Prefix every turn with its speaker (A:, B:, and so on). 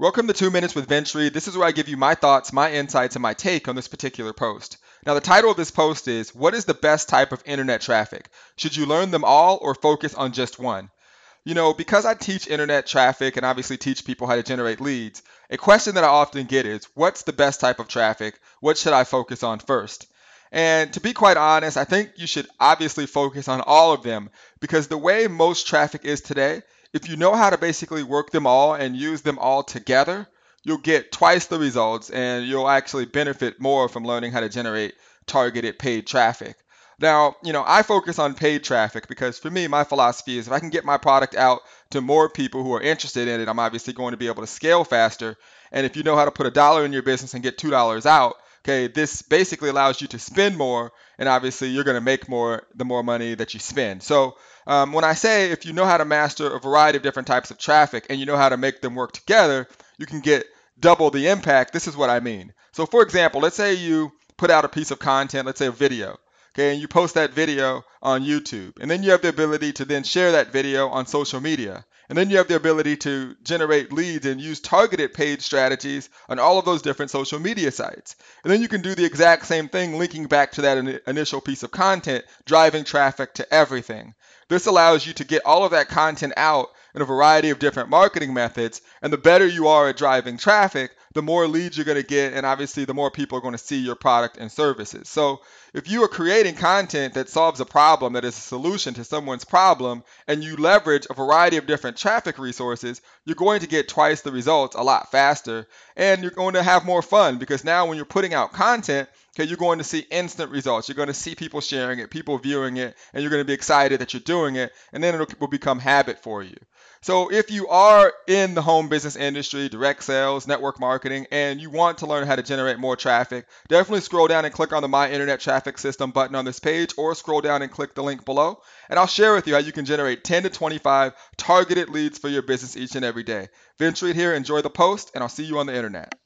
A: Welcome to Two Minutes with Ventry. This is where I give you my thoughts, my insights, and my take on this particular post. Now, the title of this post is What is the best type of internet traffic? Should you learn them all or focus on just one? You know, because I teach internet traffic and obviously teach people how to generate leads, a question that I often get is What's the best type of traffic? What should I focus on first? And to be quite honest, I think you should obviously focus on all of them because the way most traffic is today, if you know how to basically work them all and use them all together, you'll get twice the results and you'll actually benefit more from learning how to generate targeted paid traffic. Now, you know, I focus on paid traffic because for me, my philosophy is if I can get my product out to more people who are interested in it, I'm obviously going to be able to scale faster. And if you know how to put a dollar in your business and get $2 out, okay, this basically allows you to spend more, and obviously you're going to make more the more money that you spend. So um, when I say if you know how to master a variety of different types of traffic and you know how to make them work together, you can get double the impact. This is what I mean. So for example, let's say you put out a piece of content, let's say a video, okay, and you post that video on YouTube, and then you have the ability to then share that video on social media. And then you have the ability to generate leads and use targeted paid strategies on all of those different social media sites. And then you can do the exact same thing, linking back to that in- initial piece of content, driving traffic to everything. This allows you to get all of that content out in a variety of different marketing methods. And the better you are at driving traffic, the more leads you're going to get, and obviously the more people are going to see your product and services. So if you are creating content that solves a problem, that is a solution to someone's problem, and you leverage a variety of different traffic resources, you're going to get twice the results a lot faster, and you're going to have more fun because now when you're putting out content, okay, you're going to see instant results. You're going to see people sharing it, people viewing it, and you're going to be excited that you're doing it, and then it will become habit for you. So if you are in the home business industry, direct sales, network marketing, and you want to learn how to generate more traffic, definitely scroll down and click on the My Internet Traffic System button on this page, or scroll down and click the link below, and I'll share with you how you can generate 10 to 25 targeted leads for your business each and every day. Reed here. Enjoy the post, and I'll see you on the internet.